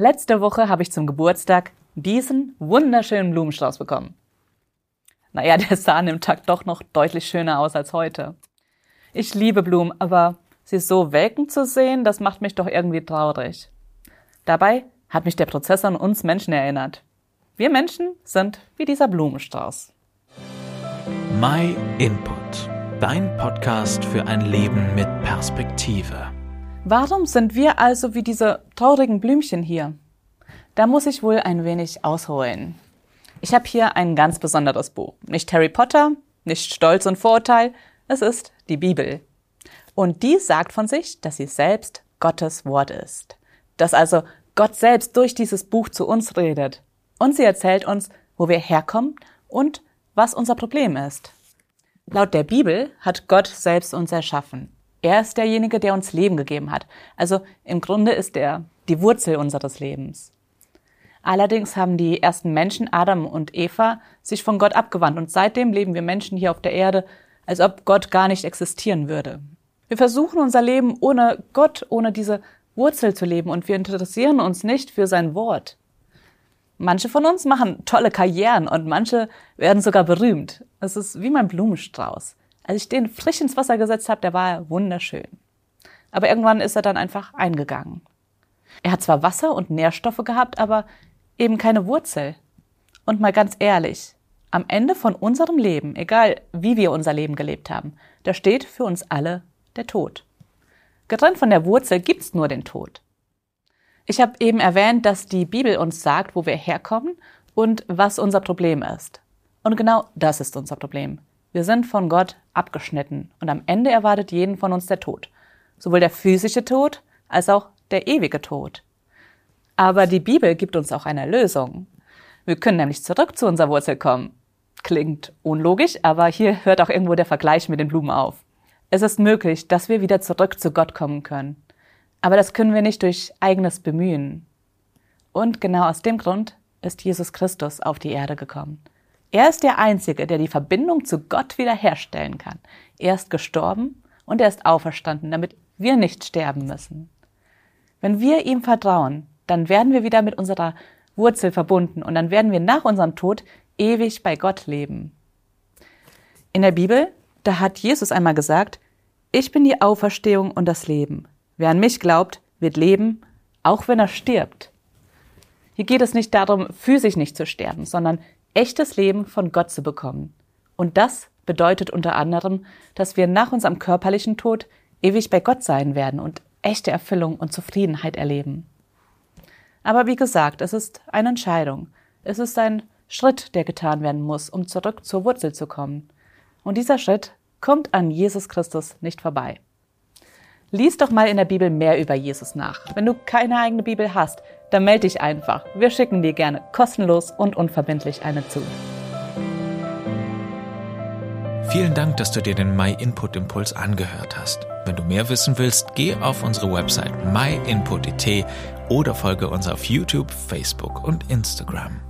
Letzte Woche habe ich zum Geburtstag diesen wunderschönen Blumenstrauß bekommen. Naja, der sah an dem Tag doch noch deutlich schöner aus als heute. Ich liebe Blumen, aber sie so welken zu sehen, das macht mich doch irgendwie traurig. Dabei hat mich der Prozess an uns Menschen erinnert. Wir Menschen sind wie dieser Blumenstrauß. My Input, dein Podcast für ein Leben mit Perspektive. Warum sind wir also wie diese traurigen Blümchen hier? Da muss ich wohl ein wenig ausholen. Ich habe hier ein ganz besonderes Buch. Nicht Harry Potter, nicht Stolz und Vorurteil, es ist die Bibel. Und die sagt von sich, dass sie selbst Gottes Wort ist. Dass also Gott selbst durch dieses Buch zu uns redet. Und sie erzählt uns, wo wir herkommen und was unser Problem ist. Laut der Bibel hat Gott selbst uns erschaffen. Er ist derjenige, der uns Leben gegeben hat. Also im Grunde ist er die Wurzel unseres Lebens. Allerdings haben die ersten Menschen, Adam und Eva, sich von Gott abgewandt und seitdem leben wir Menschen hier auf der Erde, als ob Gott gar nicht existieren würde. Wir versuchen unser Leben ohne Gott, ohne diese Wurzel zu leben und wir interessieren uns nicht für sein Wort. Manche von uns machen tolle Karrieren und manche werden sogar berühmt. Es ist wie mein Blumenstrauß. Als ich den frisch ins Wasser gesetzt habe, der war wunderschön. Aber irgendwann ist er dann einfach eingegangen. Er hat zwar Wasser und Nährstoffe gehabt, aber eben keine Wurzel. Und mal ganz ehrlich, am Ende von unserem Leben, egal wie wir unser Leben gelebt haben, da steht für uns alle der Tod. Getrennt von der Wurzel gibt's nur den Tod. Ich habe eben erwähnt, dass die Bibel uns sagt, wo wir herkommen und was unser Problem ist. Und genau das ist unser Problem. Wir sind von Gott abgeschnitten und am Ende erwartet jeden von uns der Tod. Sowohl der physische Tod als auch der ewige Tod. Aber die Bibel gibt uns auch eine Lösung. Wir können nämlich zurück zu unserer Wurzel kommen. Klingt unlogisch, aber hier hört auch irgendwo der Vergleich mit den Blumen auf. Es ist möglich, dass wir wieder zurück zu Gott kommen können. Aber das können wir nicht durch eigenes Bemühen. Und genau aus dem Grund ist Jesus Christus auf die Erde gekommen. Er ist der Einzige, der die Verbindung zu Gott wiederherstellen kann. Er ist gestorben und er ist auferstanden, damit wir nicht sterben müssen. Wenn wir ihm vertrauen, dann werden wir wieder mit unserer Wurzel verbunden und dann werden wir nach unserem Tod ewig bei Gott leben. In der Bibel, da hat Jesus einmal gesagt, ich bin die Auferstehung und das Leben. Wer an mich glaubt, wird leben, auch wenn er stirbt. Hier geht es nicht darum, physisch nicht zu sterben, sondern echtes Leben von Gott zu bekommen. Und das bedeutet unter anderem, dass wir nach unserem körperlichen Tod ewig bei Gott sein werden und echte Erfüllung und Zufriedenheit erleben. Aber wie gesagt, es ist eine Entscheidung. Es ist ein Schritt, der getan werden muss, um zurück zur Wurzel zu kommen. Und dieser Schritt kommt an Jesus Christus nicht vorbei. Lies doch mal in der Bibel mehr über Jesus nach. Wenn du keine eigene Bibel hast, dann melde dich einfach. Wir schicken dir gerne kostenlos und unverbindlich eine zu. Vielen Dank, dass du dir den My Input Impuls angehört hast. Wenn du mehr wissen willst, geh auf unsere Website myinput.it oder folge uns auf YouTube, Facebook und Instagram.